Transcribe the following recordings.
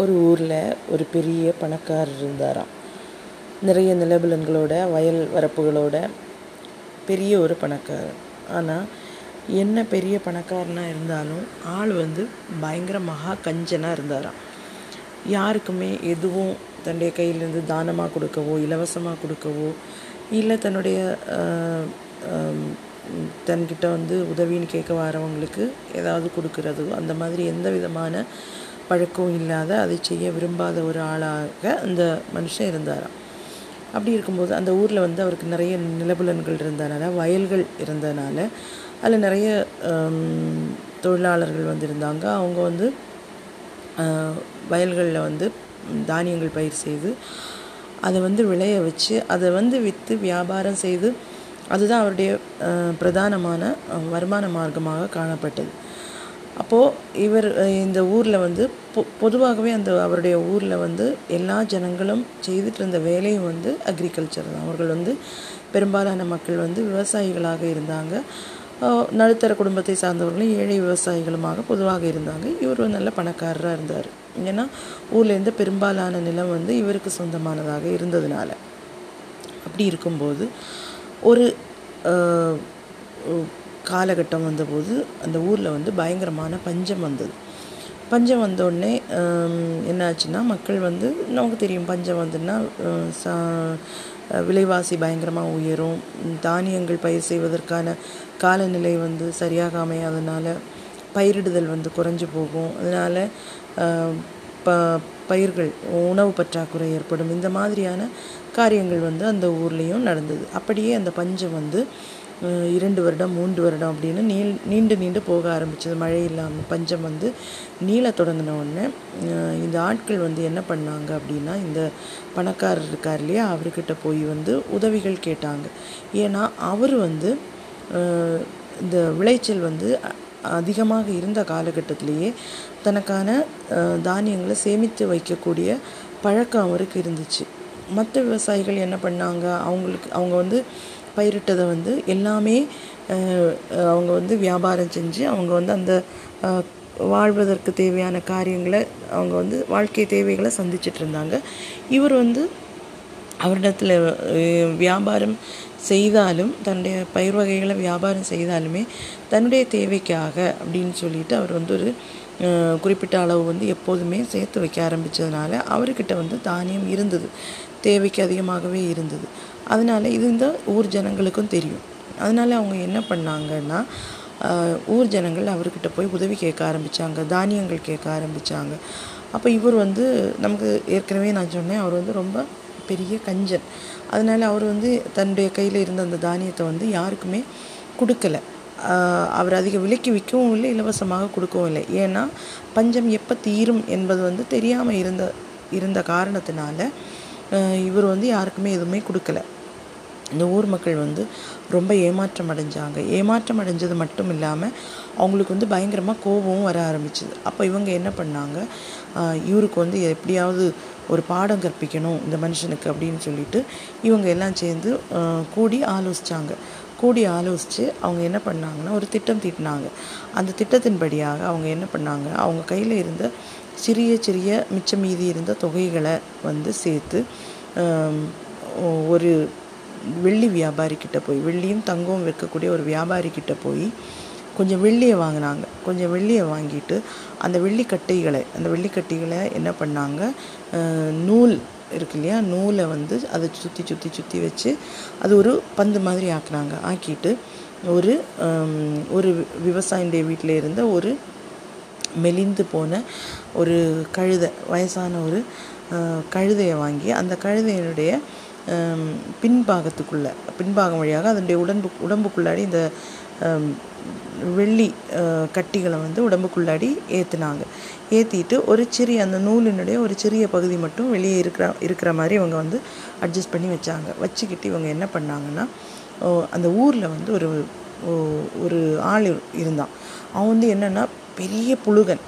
ஒரு ஊரில் ஒரு பெரிய பணக்காரர் இருந்தாராம். நிறைய நிலபுலன்களோட வயல் வரப்புகளோட பெரிய ஒரு பணக்காரர். ஆனால் என்ன பெரிய பணக்காரனாக இருந்தாலும் ஆள் வந்து பயங்கர மகா கஞ்சனாக இருந்தாராம். யாருக்குமே எதுவும் தன்னுடைய கையிலேருந்து தானமாக கொடுக்கவோ இலவசமாக கொடுக்கவோ இல்லை தன்னுடைய தன்கிட்ட வந்து உதவின்னு கேட்க வரவங்களுக்கு ஏதாவது கொடுக்கறதோ அந்த மாதிரி எந்த விதமான பழக்கம் இல்லாத அதை செய்ய விரும்பாத ஒரு ஆளாக அந்த மனுஷன் இருந்தாராம். அப்படி இருக்கும்போது அந்த ஊரில் வந்து அவருக்கு நிறைய நிலபுலன்கள் இருந்தனால வயல்கள் இருந்தனால அதில் நிறைய தொழிலாளர்கள் வந்து இருந்தாங்க அவங்க வந்து வயல்களில் வந்து தானியங்கள் பயிர் செய்து அதை வந்து விளைய வச்சு அதை வந்து விற்று வியாபாரம் செய்து அதுதான் அவருடைய பிரதானமான வருமான மார்க்கமாக காணப்பட்டது. அப்போது இவர் இந்த ஊரில் வந்து பொ பொதுவாகவே அந்த அவருடைய ஊரில் வந்து எல்லா ஜனங்களும் செய்துட்டு இருந்த வேலையும் வந்து அக்ரிகல்ச்சர் தான். அவர்கள் வந்து பெரும்பாலான மக்கள் வந்து விவசாயிகளாக இருந்தாங்க. நடுத்தர குடும்பத்தை சார்ந்தவர்களும் ஏழை விவசாயிகளுமாக பொதுவாக இருந்தாங்க. இவர் நல்ல பணக்காரராக இருந்தார். ஏன்னா ஊர்லேருந்து பெரும்பாலான நிலம் வந்து இவருக்கு சொந்தமானதாக இருந்ததுனால. அப்படி இருக்கும்போது ஒரு காலகட்டம் வந்தபோது அந்த ஊரில் வந்து பயங்கரமான பஞ்சம் வந்தது. பஞ்சம் வந்தோடனே என்னாச்சுன்னா மக்கள் வந்து நமக்கு தெரியும் பஞ்சம் வந்துன்னா சா விலைவாசி பயங்கரமாக உயரும். தானியங்கள் பயிர் செய்வதற்கான காலநிலை வந்து சரியாக அமையாதனால பயிரிடுதல் வந்து குறைஞ்சு போகும். அதனால் ப பயிர்கள் உணவு பற்றாக்குறை ஏற்படும். இந்த மாதிரியான காரியங்கள் வந்து அந்த ஊர்லேயும் நடந்தது. அப்படியே அந்த பஞ்சம் வந்து இரண்டு வருடம் மூன்று வருடம் அப்படின்னு நீள் நீண்டு நீண்டு போக ஆரம்பிச்சது. மழை இல்லாமல் பஞ்சம் வந்து நீள தொடங்கின உடனே இந்த ஆட்கள் வந்து என்ன பண்ணாங்க அப்படின்னா இந்த பணக்காரர் இருக்கார் இல்லையா அவர்கிட்ட போய் வந்து உதவிகள் கேட்டாங்க. ஏன்னா அவர் வந்து இந்த விளைச்சல் வந்து அதிகமாக இருந்த காலகட்டத்திலேயே தனக்கான தானியங்களை சேமித்து வைக்கக்கூடிய பழக்கம் அவருக்கு இருந்துச்சு. மற்ற விவசாயிகள் என்ன பண்ணாங்க? அவங்களுக்கு அவங்க வந்து பயிரிட்டதை வந்து எல்லாமே அவங்க வந்து வியாபாரம் செஞ்சு அவங்க வந்து அந்த வாழ்வதற்கு தேவையான காரியங்களை அவங்க வந்து வாழ்க்கை தேவைகளை சந்திச்சிட்டு இருந்தாங்க. இவர் வந்து அவரிடத்தில் வியாபாரம் செய்தாலும் தன்னுடைய பயிர் வகைகளை வியாபாரம் செய்தாலுமே தன்னுடைய தேவைக்காக அப்படின்னு சொல்லிட்டு அவர் வந்து ஒரு குறிப்பிட்ட அளவு வந்து எப்போதுமே சேர்த்து வைக்க ஆரம்பித்ததுனால அவர்கிட்ட வந்து தானியம் இருந்தது. தேவைக்கு அதிகமாகவே இருந்தது. அதனால இது இந்த ஊர் ஜனங்களுக்கும் தெரியும். அதனால அவங்க என்ன பண்ணாங்கன்னா ஊர் ஜனங்கள் அவர்கிட்ட போய் உதவி கேட்க ஆரம்பித்தாங்க தானியங்கள் கேட்க ஆரம்பித்தாங்க அப்போ இவர் வந்து நமக்கு ஏற்கனவே நான் சொன்னேன் அவர் வந்து ரொம்ப பெரிய கஞ்சன். அதனால அவர் வந்து தன்னுடைய கையில் இருந்த அந்த தானியத்தை வந்து யாருக்குமே கொடுக்கல. அவர் அதிக விலைக்கு விற்கவும் இல்லை இலவசமாக கொடுக்கவும் இல்லை. ஏன்னா பஞ்சம் எப்போ தீரும் என்பது வந்து தெரியாமல் இருந்த இருந்த காரணத்தினால இவர் வந்து யாருக்குமே எதுவுமே கொடுக்கல. இந்த ஊர் மக்கள் வந்து ரொம்ப ஏமாற்றம் அடைஞ்சாங்க. ஏமாற்றம் அடைஞ்சது மட்டும் இல்லாமல் அவங்களுக்கு வந்து பயங்கரமாக கோபமும் வர ஆரம்பிச்சுது. அப்போ இவங்க என்ன பண்ணாங்க? இவருக்கு வந்து எப்படியாவது ஒரு பாடம் கற்பிக்கணும் இந்த மனுஷனுக்கு அப்படின்னு சொல்லிட்டு இவங்க எல்லாம் சேர்ந்து கூடி ஆலோசித்தாங்க கூடி ஆலோசித்து அவங்க என்ன பண்ணாங்கன்னா ஒரு திட்டம் தீட்டினாங்க. அந்த திட்டத்தின்படியாக அவங்க என்ன பண்ணாங்க? அவங்க கையில் இருந்த சிறிய சிறிய மிச்சம் மீதி இருந்த தொகைகளை வந்து சேர்த்து ஒரு வெள்ளி வியாபாரி கிட்ட போய் வெள்ளியும் தங்கவும் விற்கக்கூடிய ஒரு வியாபாரி கிட்ட போய் கொஞ்சம் வெள்ளியை வாங்கினாங்க. கொஞ்சம் வெள்ளியை வாங்கிட்டு அந்த வெள்ளிக்கட்டைகளை அந்த வெள்ளிக்கட்டைகளை என்ன பண்ணாங்க? நூல் இருக்கு இல்லையா? நூலை வந்து அதை சுற்றி சுற்றி சுற்றி வச்சு அது ஒரு பந்து மாதிரி ஆக்குனாங்க. ஆக்கிட்டு ஒரு ஒரு விவசாயினுடைய வீட்டில் இருந்த ஒரு மெலிந்து போன ஒரு கழுதை வயசான ஒரு கழுதையை வாங்கி அந்த கழுதையினுடைய பின்பாகத்துக்குள்ளே பின்பாகம் வழியாக அதனுடைய உடம்பு உடம்புக்குள்ளாடி இந்த வெள்ளி கட்டிகளை வந்து உடம்புக்குள்ளாடி ஏற்றுனாங்க ஏற்றிட்டு ஒரு சிறிய அந்த நூலினுடைய ஒரு சிறிய பகுதி மட்டும் வெளியே இருக்கிற இருக்கிற மாதிரி இவங்க வந்து அட்ஜஸ்ட் பண்ணி வச்சாங்க. வச்சுக்கிட்டு இவங்க என்ன பண்ணாங்கன்னா அந்த ஊரில் வந்து ஒரு ஒரு ஆள் இருந்தான். அவன் வந்து என்னென்னா பெரிய புழுகன்.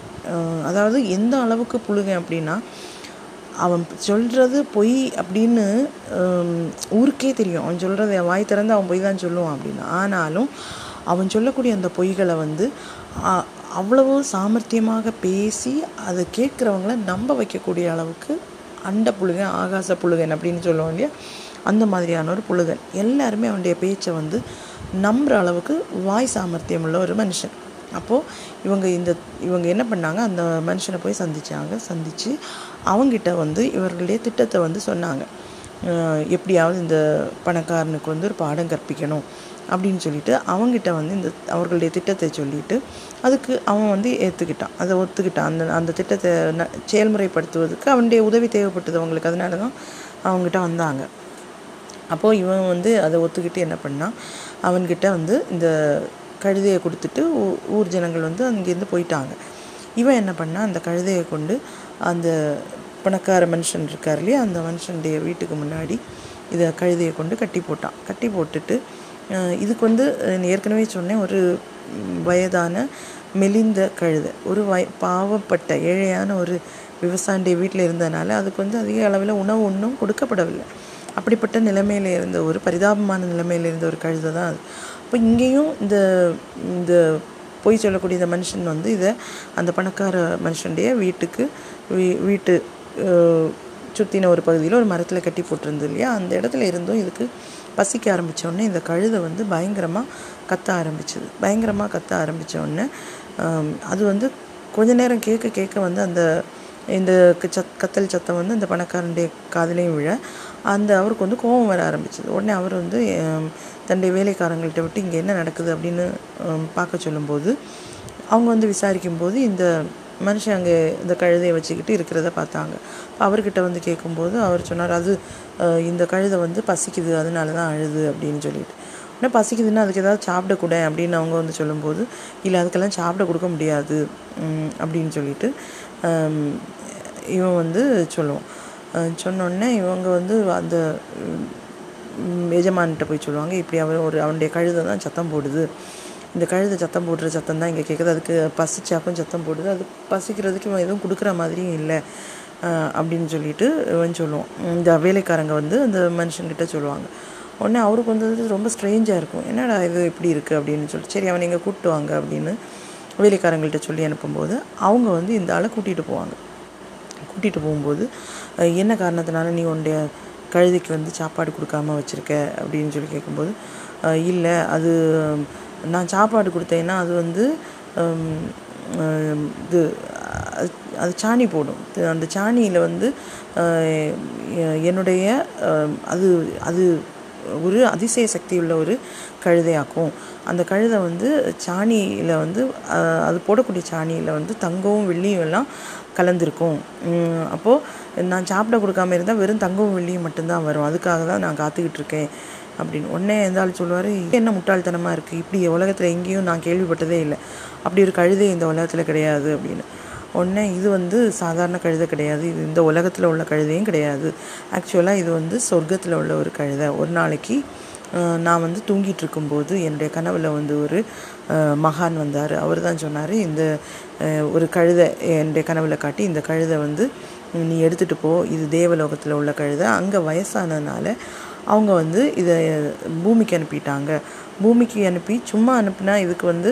அதாவது எந்த அளவுக்கு புழுகன் அப்படின்னா அவன் சொல்கிறது பொய் அப்படின்னு ஊருக்கே தெரியும். அவன் சொல்கிறத வாய் திறந்து அவன் பொய் தான் சொல்லுவான் அப்படின்னு. ஆனாலும் அவன் சொல்லக்கூடிய அந்த பொய்களை வந்து அவ்வளவு சாமர்த்தியமாக பேசி அதை கேட்குறவங்கள நம்ப வைக்கக்கூடிய அளவுக்கு அண்ட புழுகன் ஆகாச புழுகன் அப்படின்னு சொல்லுவோம் இல்லையா? அந்த மாதிரியான ஒரு புழுகன். எல்லாருமே அவனுடைய பேச்சை வந்து நம்புகிற அளவுக்கு வாய் சாமர்த்தியம் உள்ள ஒரு மனுஷன். அப்போது இவங்க இந்த இவங்க என்ன பண்ணாங்க? அந்த மனுஷனை போய் சந்தித்தாங்க சந்தித்து அவங்கிட்ட வந்து இவர்களுடைய திட்டத்தை வந்து சொன்னாங்க. எப்படியாவது இந்த பணக்காரனுக்கு வந்து ஒரு பாடம் கற்பிக்கணும். அப்படின்னு சொல்லிட்டு அவங்கிட்ட வந்து இந்த அவர்களுடைய திட்டத்தை சொல்லிட்டு அதுக்கு அவன் வந்து ஏற்றுக்கிட்டான் அதை ஒத்துக்கிட்டான். அந்த அந்த திட்டத்தை ந- செயல்முறைப்படுத்துவதற்கு அவனுடைய உதவி தேவைப்பட்டது அவங்களுக்கு. அதனால தான் அவங்ககிட்ட வந்தாங்க. அப்போது இவன் வந்து அதை ஒத்துக்கிட்டு என்ன பண்ணான்? அவன்கிட்ட வந்து இந்த கழுதையை கொடுத்துட்டு ஊ- ஊர் ஜனங்கள் வந்து அங்கேருந்து போயிட்டாங்க. இவன் என்ன பண்ணால் அந்த கழுதையை கொண்டு அந்த பணக்கார மனுஷன் இருக்கார் இல்லையா அந்த மனுஷனுடைய வீட்டுக்கு முன்னாடி இதை கழுதையை கொண்டு கட்டி போட்டான். கட்டி போட்டுட்டு இதுக்கு வந்து ஏற்கனவே சொன்னேன் ஒரு வயதான மெலிந்த கழுதை. ஒரு வய பாவப்பட்ட ஏழையான ஒரு விவசாயிய வீட்டில் இருந்தனால அதுக்கு வந்து அதிக அளவில் உணவு ஒன்றும் கொடுக்கப்படவில்லை. அப்படிப்பட்ட நிலைமையில் இருந்த ஒரு பரிதாபமான நிலைமையில் இருந்த ஒரு கழுதை தான் அது. அப்போ இங்கேயும் இந்த இந்த பொய் சொல்லக்கூடிய இந்த மனுஷன் வந்து இதை அந்த பணக்கார மனுஷனுடைய வீட்டுக்கு வீ வீட்டு சுற்றின ஒரு பகுதியில் ஒரு மரத்தில் கட்டி போட்டிருந்தது இல்லையா? அந்த இடத்துல இருந்தும் இதுக்கு பசிக்க ஆரம்பித்தோடனே இந்த கழுதை வந்து பயங்கரமாக கத்த ஆரம்பிச்சது. பயங்கரமாக கத்த ஆரம்பித்தோடனே உடனே அது வந்து கொஞ்ச நேரம் கேட்க கேட்க வந்து அந்த இந்த சத் கத்தல் சத்தம் வந்து அந்த பணக்காரனுடைய காதலையும் விழ அந்த அவருக்கு வந்து கோபம் வர ஆரம்பிச்சது. உடனே அவர் வந்து தன்னுடைய வேலைக்காரங்கள்ட்ட விட்டு இங்கே என்ன நடக்குது? அப்படின்னு பார்க்க சொல்லும்போது அவங்க வந்து விசாரிக்கும்போது இந்த மனுஷன் அங்கே இந்த கழுதையை வச்சுக்கிட்டு இருக்கிறத பார்த்தாங்க. அவர்கிட்ட வந்து கேட்கும்போது அவர் சொன்னார் அது இந்த கழுதை வந்து பசிக்குது அதனால தான் அழுது அப்படின்னு சொல்லிட்டு. உடனே பசிக்குதுன்னா அதுக்கு ஏதாவது சாப்பிடக்கூட அப்படின்னு அவங்க வந்து சொல்லும்போது இல்லை அதுக்கெல்லாம் சாப்பிட கொடுக்க முடியாது அப்படின்னு சொல்லிட்டு இவன் வந்து சொல்லுவான். சொன்னோடனே இவங்க வந்து அந்த எஜமான்கிட்ட போய் சொல்லுவாங்க இப்படி அவன் ஒரு அவனுடைய கழுதை தான் சத்தம் போடுது. இந்த கழுதை சத்தம் போடுற சத்தம் தான் இங்கே கேட்குது அதுக்கு பசிச்சாக்கும் சத்தம் போடுது. அது பசிக்கிறதுக்கு இவன் எதுவும் கொடுக்குற மாதிரியும் இல்லை அப்படின்னு சொல்லிட்டு இவன் சொல்லுவான். இந்த வேலைக்காரங்க வந்து அந்த மனுஷன்கிட்ட சொல்லுவாங்க. உடனே அவருக்கு வந்து ரொம்ப ஸ்ட்ரேஞ்சாக இருக்கும். என்னடா இது எப்படி இருக்குது அப்படின்னு சொல்லிட்டு சரி அவனை இங்கே கூப்பிட்டு வாங்க அப்படின்னு வேலைக்காரங்கள்ட்ட சொல்லி அனுப்பும்போது அவங்க வந்து இந்த ஆளை கூட்டிகிட்டு போவாங்க. கூட்டிகிட்டு போகும்போது என்ன காரணத்தினால நீ உன்னுடைய கழுதைக்கு வந்து சாப்பாடு கொடுக்காம வச்சுருக்க அப்படின்னு சொல்லி கேட்கும்போது இல்லை அது நான் சாப்பாடு கொடுத்தேன்னா அது வந்து இது அது சாணி போடும். அந்த சாணியில் வந்து என்னுடைய அது அது ஒரு அதிசய சக்தி உள்ள ஒரு கழுதையாக்கும். அந்த கழுதை வந்து சாணியில் வந்து அது போடக்கூடிய சாணியில் வந்து தங்கவும் வெள்ளியும் எல்லாம் கலந்துருக்கும். அப்போது நான் சாப்பிட கொடுக்காம இருந்தால் வெறும் தங்கவும் வெள்ளியும் மட்டும்தான் வரும். அதுக்காக தான் நான் காத்துக்கிட்டு இருக்கேன் அப்படின்னு. உடனே இருந்தாலும் சொல்லுவார் என்ன முட்டாள்தனமாக இருக்குது இப்படி உலகத்தில் எங்கேயும் நான் கேள்விப்பட்டதே இல்லை. அப்படி ஒரு கழுதை இந்த உலகத்தில் கிடையாது அப்படின்னு. உடனே இது வந்து சாதாரண கழுதை கிடையாது. இது இந்த உலகத்தில் உள்ள கழுதையும் கிடையாது. ஆக்சுவலாக இது வந்து சொர்க்கத்தில் உள்ள ஒரு கழுதை. ஒரு நாளைக்கு நான் வந்து தூங்கிட்டு இருக்கும்போது என்னுடைய கனவில் வந்து ஒரு மகான் வந்தார். அவர் தான் சொன்னார் இந்த ஒரு கழுதை என்னுடைய கனவில் காட்டி இந்த கழுதை வந்து நீ எடுத்துகிட்டு போ. இது தேவலோகத்தில் உள்ள கழுதை. அங்கே வயசானதுனால அவங்க வந்து இதை பூமிக்கு அனுப்பிட்டாங்க. பூமிக்கு அனுப்பி சும்மா அனுப்புனா இதுக்கு வந்து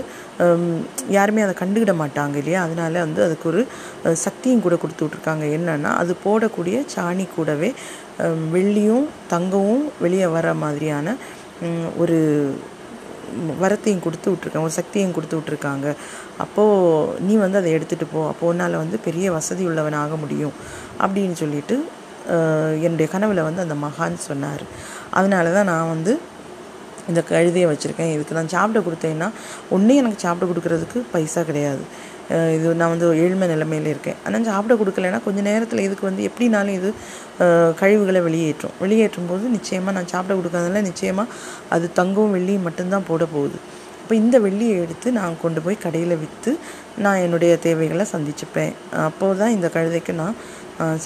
யாருமே அதை கண்டுக்கிட மாட்டாங்க இல்லையா? அதனால வந்து அதுக்கு ஒரு சக்தியும் கூட கொடுத்து விட்ருக்காங்க என்னன்னா அது போடக்கூடிய சாணி கூடவே வெள்ளியும் தங்கமும் வெளியே வர மாதிரியான ஒரு வரத்தையும் கொடுத்து விட்ருக்காங்க ஒரு சக்தியும் கொடுத்து விட்ருக்காங்க அப்போது நீ வந்து அதை எடுத்துகிட்டு போ. அப்போ உன்னால் வந்து பெரிய வசதி உள்ளவன் ஆக முடியும் அப்படின்னு சொல்லிட்டு என்னுடைய கனவில் வந்து அந்த மகான் சொன்னார். அதனால தான் நான் வந்து இந்த கழுதையை வச்சுருக்கேன். இதுக்கு நான் சாப்பிட கொடுத்தேன்னா ஒன்றே எனக்கு சாப்பிட கொடுக்குறதுக்கு பைசா கிடையாது. இது நான் வந்து ஏழ்மை நிலைமையில் இருக்கேன். ஆனால் சாப்பிட கொடுக்கலன்னா கொஞ்சம் நேரத்தில் இதுக்கு வந்து எப்படினாலும் இது கழிவுகளை வெளியேற்றும். வெளியேற்றும் போது நிச்சயமாக நான் சாப்பிட கொடுக்காதனால நிச்சயமாக அது தங்கவும் வெள்ளியும் மட்டும்தான் போட போகுது. அப்போ இந்த வெள்ளியை எடுத்து நான் கொண்டு போய் கடையில் விற்று நான் என்னுடைய தேவைகளை சந்திச்சுப்பேன். அப்போது தான் இந்த கழுதைக்கு நான்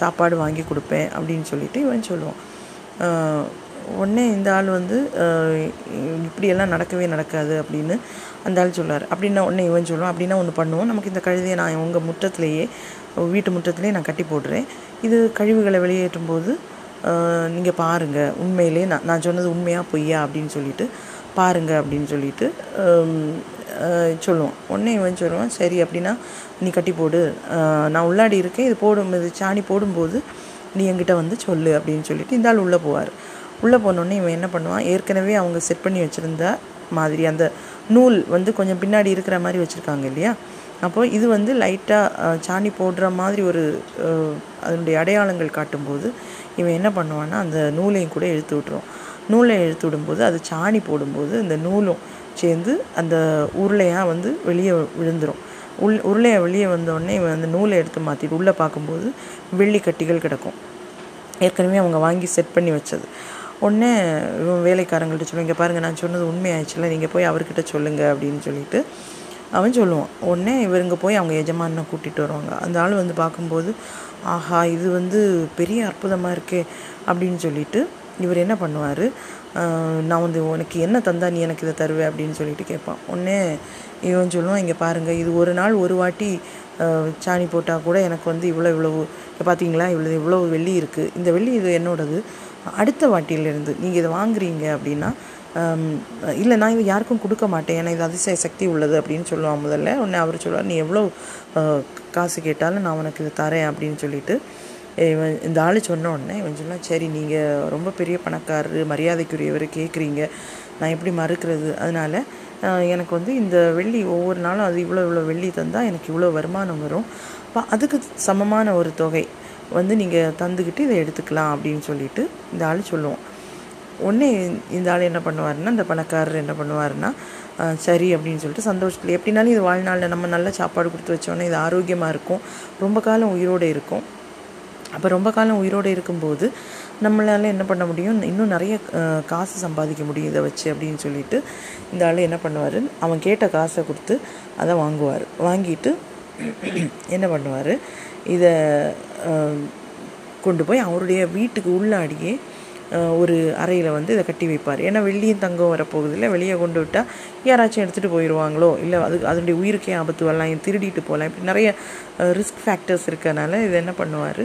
சாப்பாடு வாங்கி கொடுப்பேன் அப்படின்னு சொல்லிட்டு இவன் சொல்லுவான். உடனே இந்த ஆள் வந்து இப்படியெல்லாம் நடக்கவே நடக்காது அப்படின்னு அந்த ஆள் சொல்லுவார் அப்படின்னா ஒன்று இவன் சொல்லுவான். அப்படின்னா ஒன்று பண்ணுவோம். நமக்கு இந்த கழுதியை நான் உங்கள் முற்றத்துலேயே வீட்டு முற்றத்துலேயே நான் கட்டி போடுறேன் இது கழிவுகளை வெளியேற்றும் போது நீங்கள் பாருங்கள் உண்மையிலே நான் நான் சொன்னது உண்மையாக பொய்யா அப்படின்னு சொல்லிட்டு பாருங்கள் அப்படின்னு சொல்லிட்டு சொல்லுவான் உடனே இவன் சொல்லுவான் சரி அப்படின்னா நீ கட்டி போடு. நான் உள்ளாடி இருக்கேன். இது போடும் இது சாணி போடும்போது நீ என்கிட்ட வந்து சொல்லு அப்படின்னு சொல்லிட்டு இந்த ஆள் உள்ளே போவார். உள்ளே போனோடனே இவன் என்ன பண்ணுவான்? ஏற்கனவே அவங்க செட் பண்ணி வச்சுருந்த மாதிரி அந்த நூல் வந்து கொஞ்சம் பின்னாடி இருக்கிற மாதிரி வச்சுருக்காங்க இல்லையா? அப்போது இது வந்து லைட்டாக சாணி போடுற மாதிரி ஒரு அதனுடைய அடையாளங்கள் காட்டும்போது இவன் என்ன பண்ணுவான்னா அந்த நூலையும் கூட இழுத்து விட்ருவோம் நூலை இழுத்து விடும்போது அது சாணி போடும்போது இந்த நூலும் சேர்ந்து அந்த உருளையாக வந்து வெளியே விழுந்துடும் உள் உருளையை வெளியே வந்தோடனே இவன் அந்த நூலை எடுத்து மாற்றிட்டு உள்ளே பார்க்கும்போது வெள்ளி கட்டிகள் கிடக்கும். ஏற்கனவே அவங்க வாங்கி செட் பண்ணி வச்சது. உடனே வேலைக்காரங்கள்ட்ட சொல்லுவாங்க இங்கே பாருங்கள் நான் சொன்னது உண்மையாச்சுல நீங்கள் போய் அவர்கிட்ட சொல்லுங்கள் அப்படின்னு சொல்லிட்டு அவன் சொல்லுவான். உடனே இவருங்க போய் அவங்க எஜமானனை கூட்டிகிட்டு வருவாங்க. அந்த ஆள் வந்து பார்க்கும்போது ஆஹா இது வந்து பெரிய அற்புதமாக இருக்கே அப்படின்னு சொல்லிட்டு இவர் என்ன பண்ணுவார்? நான் வந்து உனக்கு என்ன தந்தா நீ எனக்கு இதை தருவே? அப்படின்னு சொல்லிட்டு கேட்பான். உடனே இவன் சொல்லுவான் இங்கே பாருங்கள் இது ஒரு நாள் ஒரு வாட்டி சாணி போட்டால் கூட எனக்கு வந்து இவ்வளோ இவ்வளவு பார்த்தீங்களா இவ்வளோ இவ்வளோ வெள்ளி இருக்குது இந்த வெள்ளி இது என்னோடது. அடுத்த வாட்டியிலேருந்து நீங்கள் இதை வாங்குறீங்க அப்படின்னா இல்லை நான் இதை யாருக்கும் கொடுக்க மாட்டேன். ஏன்னா இது அதிசய சக்தி உள்ளது அப்படின்னு சொல்லுவான் முதல்ல. உடனே அவர் சொல்லுவார் நீ எவ்வளோ காசு கேட்டாலும் நான் உனக்கு இதை தரேன் அப்படின்னு சொல்லிட்டு இவன் இந்த ஆள் சொன்ன உடனே இவன் சொன்னான் சரி நீங்கள் ரொம்ப பெரிய பணக்காரரு மரியாதைக்குரியவர் கேட்குறீங்க நான் எப்படி மறுக்கிறது? அதனால் எனக்கு வந்து இந்த வெள்ளி ஒவ்வொரு நாளும் அது இவ்வளோ இவ்வளோ வெள்ளி தந்தால் எனக்கு இவ்வளோ வருமானம் வரும். அப்போ அதுக்கு சமமான ஒரு தொகை. வந்து நீங்கள் தந்துக்கிட்டு இதை எடுத்துக்கலாம் அப்படின்னு சொல்லிட்டு இந்த ஆள் சொல்லுவோம் உடனே இந்த ஆள் என்ன பண்ணுவார்னா இந்த பணக்காரர் என்ன பண்ணுவாருன்னா சரி அப்படின்னு சொல்லிட்டு சந்தோஷத்தில் எப்படினாலும் இது வாழ்நாளில் நம்ம நல்ல சாப்பாடு கொடுத்து வச்சோன்னே இது ஆரோக்கியமாக இருக்கும். ரொம்ப காலம் உயிரோடு இருக்கும். அப்போ ரொம்ப காலம் உயிரோடு இருக்கும்போது நம்மளால் என்ன பண்ண முடியும்? இன்னும் நிறைய காசு சம்பாதிக்க முடியும் இதை வச்சு அப்படின்னு சொல்லிட்டு இந்த ஆள் என்ன பண்ணுவார்? அவன் கேட்ட காசை கொடுத்து அதை வாங்குவார். வாங்கிட்டு என்ன பண்ணுவார்? இதை கொண்டு போய் அவருடைய வீட்டுக்கு உள்ளாடியே ஒரு அறையில் வந்து இதை கட்டி வைப்பார். ஏன்னா வெள்ளியும் தங்கம் வரப்போகுது இல்லை வெளியே கொண்டு விட்டால் யாராச்சும் எடுத்துகிட்டு போயிடுவாங்களோ இல்லை அது அதனுடைய உயிருக்கே ஆபத்து வரலாம் திருடிட்டு போகலாம் இப்படி நிறைய ரிஸ்க் ஃபேக்டர்ஸ் இருக்கனால இதை என்ன பண்ணுவார்?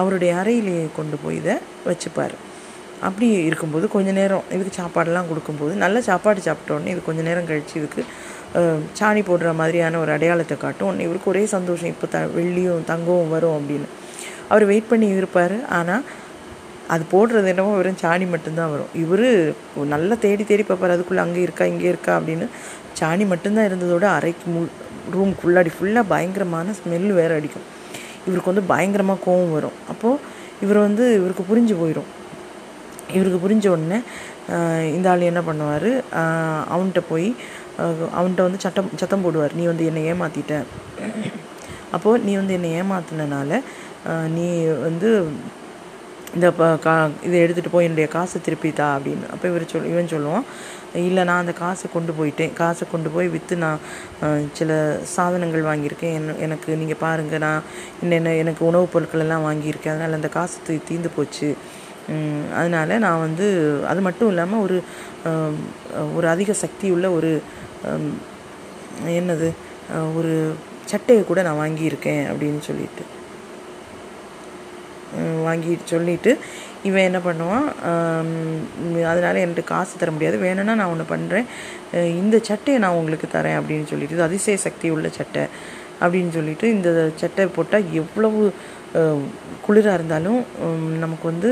அவருடைய அறையிலேயே கொண்டு போய் இதை வச்சுப்பார். அப்படி இருக்கும்போது கொஞ்ச நேரம் இதுக்கு சாப்பாடெல்லாம் கொடுக்கும்போது நல்ல சாப்பாடு சாப்பிட்டோன்னே இது கொஞ்ச நேரம் கழித்து இதுக்கு சாணி போடுற மாதிரியான ஒரு அடையாளத்தை காட்டும். உடனே இவருக்கு ஒரே சந்தோஷம் இப்போ த வெள்ளியும் தங்கவும் வரும் அப்படின்னு. அவர் வெயிட் பண்ணி இருப்பார். ஆனால் அது போடுறது என்னமோ வெறும் சாணி மட்டும்தான் வரும். இவர் நல்லா தேடி தேடி பார்ப்பார். அதுக்குள்ளே அங்கே இருக்கா இங்கே இருக்கா அப்படின்னு. சாணி மட்டும்தான் இருந்ததோட அரைக்கு மு ரூம்குள்ளாடி ஃபுல்லாக பயங்கரமான ஸ்மெல் வேறு அடிக்கும். இவருக்கு வந்து பயங்கரமாக கோவம் வரும். அப்போது இவர் வந்து இவருக்கு புரிஞ்சு போயிடும் இவருக்கு புரிஞ்ச உடனே இந்த ஆள் என்ன பண்ணுவார்? அவன்கிட்ட போய் அவன்கிட்ட வந்து சட்டம் சத்தம் போடுவார். நீ வந்து என்னை ஏமாற்றிட்ட அப்போது நீ வந்து என்னை ஏமாத்தினால நீ வந்து இந்த கா இதை எடுத்துகிட்டு போய் என்னுடைய காசை திருப்பி தா அப்படின்னு. அப்போ இவர் சொல் இவன் சொல்லுவான் இல்லை நான் அந்த காசை கொண்டு போயிட்டேன். காசை கொண்டு போய் விற்று நான் சில சாதனங்கள் வாங்கியிருக்கேன். என் எனக்கு நீங்கள் பாருங்கள் நான் என்னென்ன எனக்கு உணவுப் பொருட்கள் எல்லாம் வாங்கியிருக்கேன். அதனால் அந்த காசு தீ தீர்ந்து போச்சு. அதனால நான் வந்து அது மட்டும் இல்லாமல் ஒரு ஒரு அதிக சக்தி உள்ள ஒரு என்னது ஒரு சட்டையை கூட நான் வாங்கியிருக்கேன் அப்படின்னு சொல்லிட்டு. உம், வாங்கி சொல்லிட்டு இவன் என்ன பண்ணுவான் அதனால் அதனால என்கிட்ட காசு தர முடியாது. வேணும்னா நான் ஒன்று பண்ணுறேன் இந்த சட்டையை நான் உங்களுக்கு தரேன் அப்படின்னு சொல்லிட்டு இது அதிசய சக்தி உள்ள சட்டை அப்படின்னு சொல்லிட்டு இந்த சட்டை போட்டால் எவ்வளவு குளிராக இருந்தாலும் நமக்கு வந்து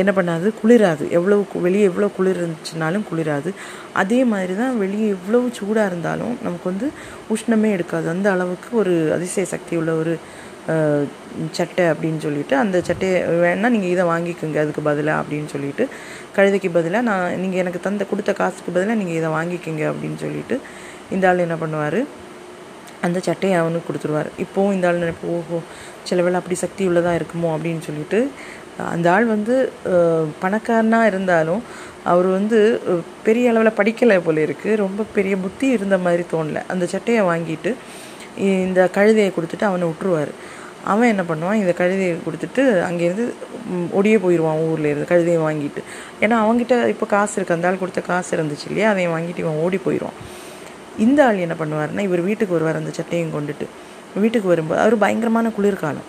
என்ன பண்ணாது குளிராது. எவ்வளோ வெளியே எவ்வளோ குளிர் இருந்துச்சுனாலும் குளிராது. அதே மாதிரி தான் வெளியே எவ்வளோ சூடாக இருந்தாலும் நமக்கு வந்து உஷ்ணமே எடுக்காது. அந்த அளவுக்கு ஒரு அதிசய சக்தி உள்ள ஒரு சட்டை அப்படின்னு சொல்லிட்டு அந்த சட்டையை வேணால் நீங்கள் இதை வாங்கிக்கோங்க அதுக்கு பதிலாக அப்படின்னு சொல்லிட்டு கழுதைக்கு பதிலாக நான் நீங்கள் எனக்கு தந்த கொடுத்த காசுக்கு பதிலாக நீங்கள் இதை வாங்கிக்கோங்க அப்படின்னு சொல்லிட்டு இந்த ஆள் என்ன பண்ணுவார்? அந்த சட்டையை அவனுக்கு கொடுத்துருவார். இப்போவும் இந்த ஆள் நினைப்பு ஓஹோ சில வேளை அப்படி சக்தி உள்ளதாக இருக்குமோ? அப்படின்னு சொல்லிட்டு அந்த ஆள் வந்து பணக்காரனாக இருந்தாலும் அவர் வந்து பெரிய அளவில் படிக்கலை போல இருக்குது ரொம்ப பெரிய புத்தி இருந்த மாதிரி தோணல. அந்த சட்டையை வாங்கிட்டு இந்த கழுதையை கொடுத்துட்டு அவனை விட்டுருவார். அவன் என்ன பண்ணுவான்? இந்த கழுதையை கொடுத்துட்டு அங்கேருந்து ஒடியே போயிடுவான் ஊரில் இருந்து கழுதையை வாங்கிட்டு. ஏன்னா அவங்ககிட்ட இப்போ காசு இருக்குது அந்த ஆள் கொடுத்த காசு இருந்துச்சு இல்லையா? அதையும் வாங்கிட்டு இவன் ஓடி போயிடுவான். இந்த ஆள் என்ன பண்ணுவாருன்னா இவர் வீட்டுக்கு வருவார் அந்த சட்டையும் கொண்டுட்டு. வீட்டுக்கு வரும்போது அவர் பயங்கரமான குளிர்காலம்.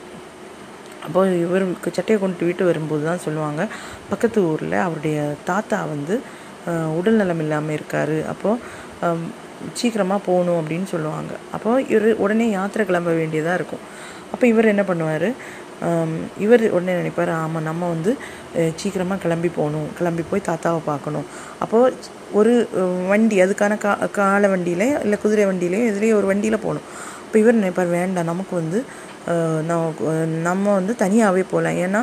அப்போது இவருக்கு சட்டையை கொண்டுட்டு வீட்டு வரும்போது தான் சொல்லுவாங்க பக்கத்து ஊரில் அவருடைய தாத்தா வந்து உடல் நலம் இல்லாமல் இருக்கார் அப்போது சீக்கிரமாக போகணும் அப்படின்னு சொல்லுவாங்க. அப்போது இவர் உடனே யாத்திரை கிளம்ப வேண்டியதாக இருக்கும். அப்போ இவர் என்ன பண்ணுவார் இவர் உடனே நினைப்பார் ஆமாம் நம்ம வந்து சீக்கிரமாக கிளம்பி போகணும் கிளம்பி போய் தாத்தாவை பார்க்கணும். அப்போது ஒரு வண்டி அதுக்கான கா காலை வண்டியிலே இல்லை குதிரை வண்டியிலே இதுலேயே ஒரு வண்டியில் போகணும். அப்போ இவர் நினைப்பார் வேண்டாம் நமக்கு வந்து நம்ம வந்து தனியாகவே போகலாம் ஏன்னா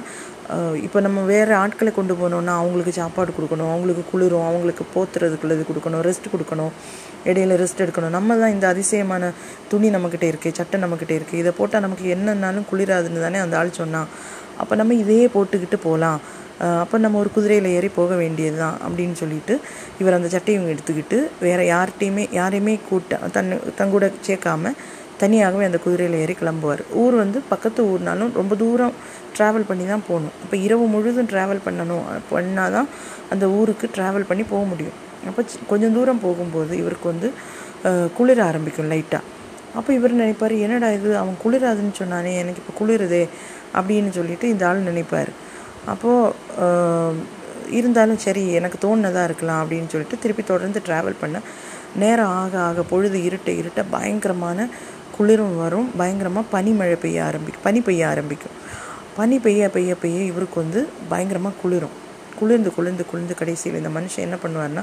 இப்போ நம்ம வேறு ஆட்களை கொண்டு போனோம்னா அவங்களுக்கு சாப்பாடு கொடுக்கணும் அவங்களுக்கு குளிரும் அவங்களுக்கு போத்துறதுக்குள்ளது கொடுக்கணும் ரெஸ்ட் கொடுக்கணும் இடையில ரெஸ்ட் எடுக்கணும். நம்ம தான் இந்த அதிசயமான துணி நம்மக்கிட்ட இருக்குது சட்டை நம்மக்கிட்ட இருக்குது இதை போட்டால் நமக்கு என்னன்னாலும் குளிராதுன்னு தானே அந்த ஆள் சொன்னான். அப்போ நம்ம இதையே போட்டுக்கிட்டு போகலாம். அப்போ நம்ம ஒரு குதிரையில் ஏறி போக வேண்டியது தான் அப்படின்னு சொல்லிட்டு இவர் அந்த சட்டையும் எடுத்துக்கிட்டு வேறு யார்கிட்டையுமே யாரையுமே கூட்ட தன் தங்கூட சேர்க்காம தனியாகவே அந்த குதிரையில் ஏறி கிளம்புவார். ஊர் வந்து பக்கத்து ஊர்னாலும் ரொம்ப தூரம் ட்ராவல் பண்ணி தான் போகணும். அப்போ இரவு முழுதும் ட்ராவல் பண்ணணும். பண்ணால் தான் அந்த ஊருக்கு ட்ராவல் பண்ணி போக முடியும். அப்போ கொஞ்சம் தூரம் போகும்போது இவருக்கு வந்து குளிர ஆரம்பிக்கும் லைட்டாக அப்போ இவர் நினைப்பார் என்னடா இது? அவன் குளிராதுன்னு சொன்னானே எனக்கு இப்போ குளிருதே அப்படின்னு சொல்லிட்டு இந்த ஆள் நினைப்பார். அப்போது இருந்தாலும் சரி எனக்கு தோணுனதாக இருக்கலாம் அப்படின்னு சொல்லிட்டு திருப்பி தொடர்ந்து ட்ராவல் பண்ண நேரம் ஆக ஆக பொழுது இருட்ட இருட்ட பயங்கரமான குளிரும் வரும். பயங்கரமாக பனிமழை பெய்ய ஆரம்பிக்கும். பனி பெய்ய ஆரம்பிக்கும். பனி பெய்ய பெய்ய பெய்ய இவருக்கு வந்து பயங்கரமாக குளிரும். குளிர்ந்து குளிர்ந்து குளிர்ந்து கடைசியில் இந்த மனுஷன் என்ன பண்ணுவார்னா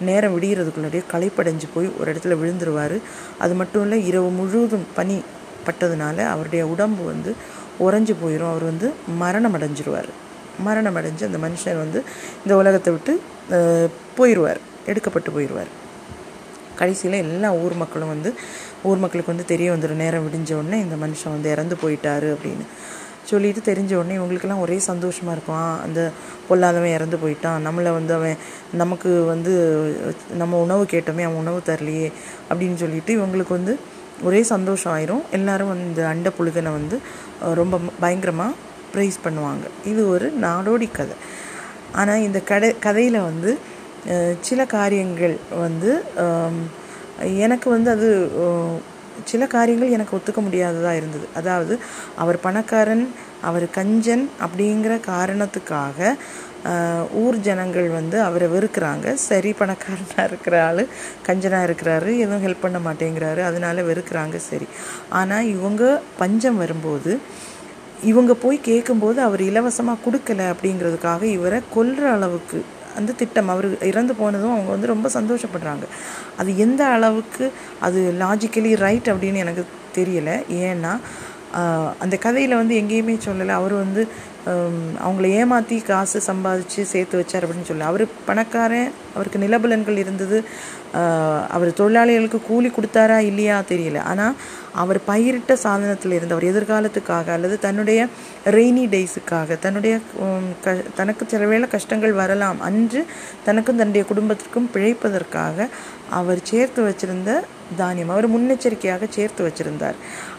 நேரம் விடிகிறதுக்குள்ளாடியே களைப்படைஞ்சு போய் ஒரு இடத்துல விழுந்துருவார். அது மட்டும் இல்லை இரவு முழுவதும் பனி பட்டதுனால அவருடைய உடம்பு வந்து உறைஞ்சி போயிடும் அவர் வந்து மரணம் அடைஞ்சிருவார். மரணம் அடைஞ்சு அந்த மனுஷன் வந்து இந்த உலகத்தை விட்டு போயிடுவார் எடுக்கப்பட்டு போயிடுவார் கடைசியில் எல்லா ஊர் மக்களும் வந்து ஊர் மக்களுக்கு வந்து தெரிய வந்துடும் நேரம் விடிஞ்ச உடனே இந்த மனுஷன் வந்து இறந்து போயிட்டாரு அப்படின்னு சொல்லிட்டு தெரிஞ்ச உடனே இவங்களுக்கெல்லாம் ஒரே சந்தோஷமாக இருக்கும். அந்த பொல்லாதவன் இறந்து போயிட்டான். நம்மளை வந்து அவன் நமக்கு வந்து நம்ம உணவு கேட்டோமே அவன் உணவு தரலையே அப்படின்னு சொல்லிட்டு இவங்களுக்கு வந்து ஒரே சந்தோஷம் ஆயிரும். எல்லாரும் வந்து இந்த அண்ட புழுகனை வந்து ரொம்ப பயங்கரமாக ப்ரைஸ் பண்ணுவாங்க. இது ஒரு நாடோடி கதை. ஆனால் இந்த கடை கதையில் வந்து சில காரியங்கள் வந்து எனக்கு வந்து அது சில காரியங்கள் எனக்கு ஒத்துக்க முடியாததாக இருந்தது. அதாவது அவர் பணக்காரன் அவர் கஞ்சன் அப்படிங்கிற காரணத்துக்காக ஊர் ஜனங்கள் வந்து அவரை வெறுக்கிறாங்க. சரி பணக்காரனாக இருக்கிற ஆள் கஞ்சனாக இருக்கிறாரு எதுவும் ஹெல்ப் பண்ண மாட்டேங்கிறாரு அதனால வெறுக்கிறாங்க சரி. ஆனால் இவங்க பஞ்சம் வரும்போது இவங்க போய் கேட்கும்போது அவர் இலவசமாக கொடுக்கல அப்படிங்கிறதுக்காக இவரை கொல்ற அளவுக்கு அந்த திட்டம் அவர் இறந்து போனதும் அவங்க வந்து ரொம்ப சந்தோஷப்படுறாங்க. அது எந்த அளவுக்கு அது லாஜிக்கலி ரைட் அப்படின்னு எனக்கு தெரியலை. ஏன்னா அந்த கதையில் வந்து எங்கேயுமே சொல்லலை. அவர் வந்து அவங்கள ஏமாற்றி காசு சம்பாதிச்சு சேர்த்து வச்சார் அப்படின்னு சொல்லி அவர் பணக்காரன் அவருக்கு நிலபலன்கள் இருந்தது. அவர் தொழிலாளிகளுக்கு கூலி கொடுத்தாரா இல்லையா தெரியல. ஆனால் அவர் பயிரிட்ட சாதனத்தில் இருந்து அவர் எதிர்காலத்துக்காக அல்லது தன்னுடைய ரெய்னி டேஸுக்காக தன்னுடைய க தனக்கு சில வேளை கஷ்டங்கள் வரலாம் அன்று தனக்கும் தன்னுடைய குடும்பத்திற்கும் பிழைப்பதற்காக அவர் சேர்த்து வச்சிருந்த தானியம். அவர் முன்னெச்சரிக்கையாக சேர்த்து வச்சிருந்தார்.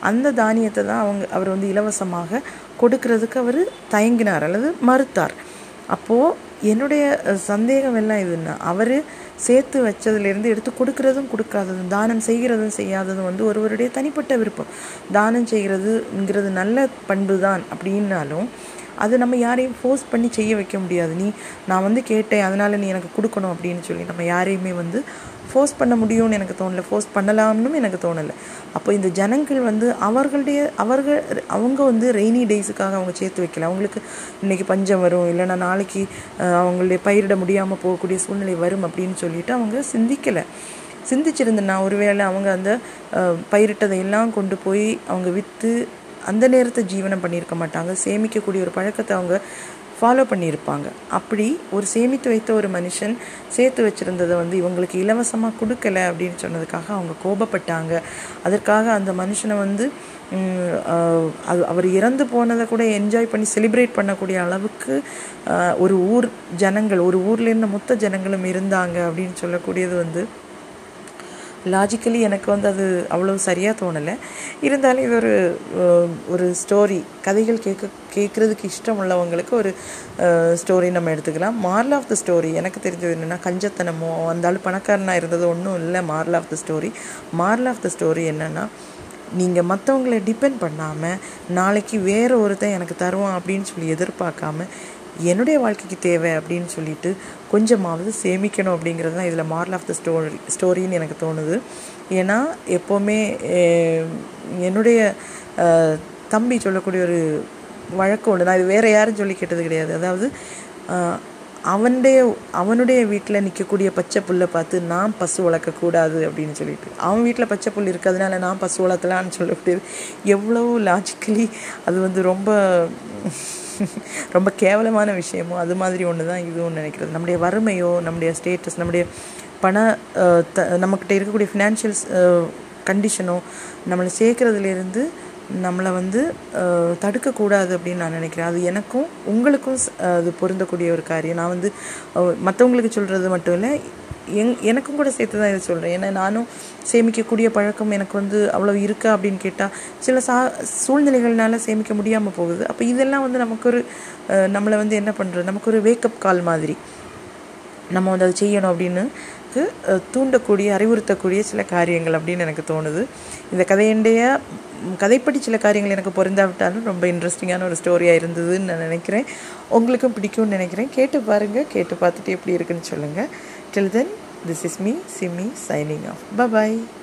அந்த தானியத்தை தான் அவங்க அவர் வந்து இலவசமாக கொடுக்கறதுக்கு அவர் தயங்கினார் அல்லது மறுத்தார். அப்போது என்னுடைய சந்தேகம் எல்லாம் இதுன்னா அவர் சேர்த்து வச்சதுலேருந்து எடுத்து கொடுக்கறதும் கொடுக்காததும் தானம் செய்கிறதும் செய்யாததும் வந்து ஒருவருடைய தனிப்பட்ட விருப்பம். தானம் செய்கிறதுங்கிறது நல்ல பண்பு தான் அப்படின்னாலும் அது நம்ம யாரையும் ஃபோர்ஸ் பண்ணி செய்ய வைக்க முடியாது. நீ நான் வந்து கேட்டேன் அதனால் நீ எனக்கு கொடுக்கணும் அப்படின்னு சொல்லி நம்ம யாரையுமே வந்து ஃபோர்ஸ் பண்ண முடியும்னு எனக்கு தோணலை. ஃபோர்ஸ் பண்ணலாம்னு எனக்கு தோணலை. அப்போ இந்த ஜனங்கள் வந்து அவர்களுடைய அவர்கள் அவங்க வந்து ரெய்னி டேஸுக்காக அவங்க சேர்த்து வைக்கல. அவங்களுக்கு இன்றைக்கி பஞ்சம் வரும் இல்லைன்னா நாளைக்கு அவங்களுடைய பயிரிட முடியாமல் போகக்கூடிய சூழ்நிலை வரும் அப்படின்னு சொல்லிட்டு அவங்க சிந்திக்கலை. சிந்திச்சிருந்தேன்னா ஒருவேளை அவங்க அந்த பயிரிட்டதை எல்லாம் கொண்டு போய் அவங்க விற்று அந்த நேரத்தை ஜீவனம் பண்ணியிருக்க மாட்டாங்க. சேமிக்கக்கூடிய ஒரு பழக்கத்தை அவங்க ஃபாலோ பண்ணியிருப்பாங்க. அப்படி ஒரு சேமித்து வைத்த ஒரு மனுஷன் சேர்த்து வச்சுருந்ததை வந்து இவங்களுக்கு இலவசமாக கொடுக்கல அப்படின்னு சொன்னதுக்காக அவங்க கோபப்பட்டாங்க. அதற்காக அந்த மனுஷனை வந்து அது அவர் இறந்து போனதை கூட என்ஜாய் பண்ணி செலிப்ரேட் பண்ணக்கூடிய அளவுக்கு ஒரு ஊர் ஜனங்கள் ஒரு ஊர்லேருந்து மொத்த ஜனங்களும் இருந்தாங்க அப்படின்னு சொல்லக்கூடியது வந்து லாஜிக்கலி எனக்கு வந்து அது அவ்வளோ சரியாக தோணலை. இருந்தாலும் இது ஒரு ஒரு ஸ்டோரி கதைகள் கேட்க கேட்குறதுக்கு இஷ்டம் உள்ளவங்களுக்கு ஒரு ஸ்டோரி நம்ம எடுத்துக்கலாம். மார்ல் ஆஃப் த ஸ்டோரி எனக்கு தெரிஞ்சது என்னென்னா கஞ்சத்தனமோ அந்த ஆள் பணக்காரனாக இருந்தது ஒன்றும் இல்லை moral of the story moral of the story என்னென்னா நீங்கள் மற்றவங்களை டிபெண்ட் பண்ணாமல் நாளைக்கு வேறு ஒருத்தன் எனக்கு தருவான் அப்படின்னு சொல்லி எதிர்பார்க்காம என்னுடைய வாழ்க்கைக்கு தேவை அப்படின்னு சொல்லிட்டு கொஞ்சமாவது சேமிக்கணும் அப்படிங்கிறது தான் இதில் மாரல் ஆஃப் த ஸ்டோரி ஸ்டோரின்னு எனக்கு தோணுது. ஏன்னா எப்போவுமே என்னுடைய தம்பி சொல்லக்கூடிய ஒரு வழக்கம் உண்டு நான் இது வேறு யாரும் சொல்லி கேட்டது கிடையாது. அதாவது அவனுடைய அவனுடைய வீட்டில் நிற்கக்கூடிய பச்சை புல்லை பார்த்து நான் பசு வளர்க்கக்கூடாது அப்படின்னு சொல்லிட்டு. அவன் வீட்டில் பச்சை புல் இருக்கிறதுனால நான் பசு வளர்த்தலான்னு சொல்லக்கூடியது எவ்வளோ லாஜிக்கலி அது வந்து ரொம்ப ரொம்ப கேவலமான விஷயமோ அது மாதிரி ஒன்று தான் இதுவும் நினைக்கிறது. நம்முடைய வறுமையோ நம்முடைய ஸ்டேட்டஸ் நம்முடைய பண த நம்மக்கிட்ட இருக்கக்கூடிய ஃபினான்ஷியல்ஸ் கண்டிஷனோ நம்மளை சேர்க்குறதுலேருந்து நம்மளை வந்து தடுக்கக்கூடாது அப்படின்னு நான் நினைக்கிறேன். அது எனக்கும் உங்களுக்கும் அது பொருந்தக்கூடிய ஒரு காரியம். நான் வந்து மற்றவங்களுக்கு சொல்கிறது மட்டும் இல்லை எங் எனக்கும் கூட சேர்த்து தான் இதை சொல்கிறேன் ஏன்னா நானும் சேமிக்கக்கூடிய பழக்கம் எனக்கு வந்து அவ்வளோ இருக்கா அப்படின்னு கேட்டால் சில சா சூழ்நிலைகள்னால சேமிக்க முடியாமல் போகுது. அப்போ இதெல்லாம் வந்து நமக்கு ஒரு நம்மளை வந்து என்ன பண்ணுறது நமக்கு ஒரு வேக்கப் கால் மாதிரி. நம்ம வந்து அதை செய்யணும் அப்படின்னு தூண்டக்கூடிய அறிவுறுத்தக்கூடிய சில காரியங்கள் அப்படின்னு எனக்கு தோணுது. இந்த கதையண்டைய கதைப்படி சில காரியங்கள் எனக்கு பொருந்தாவிட்டாலும் ரொம்ப இன்ட்ரெஸ்டிங்கான ஒரு ஸ்டோரியாக இருந்ததுன்னு நான் நினைக்கிறேன். உங்களுக்கும் பிடிக்கும்னு நினைக்கிறேன். கேட்டு பாருங்கள் கேட்டு பார்த்துட்டு எப்படி இருக்குன்னு சொல்லுங்கள் Till then, this is me, Simi, signing off. Bye bye.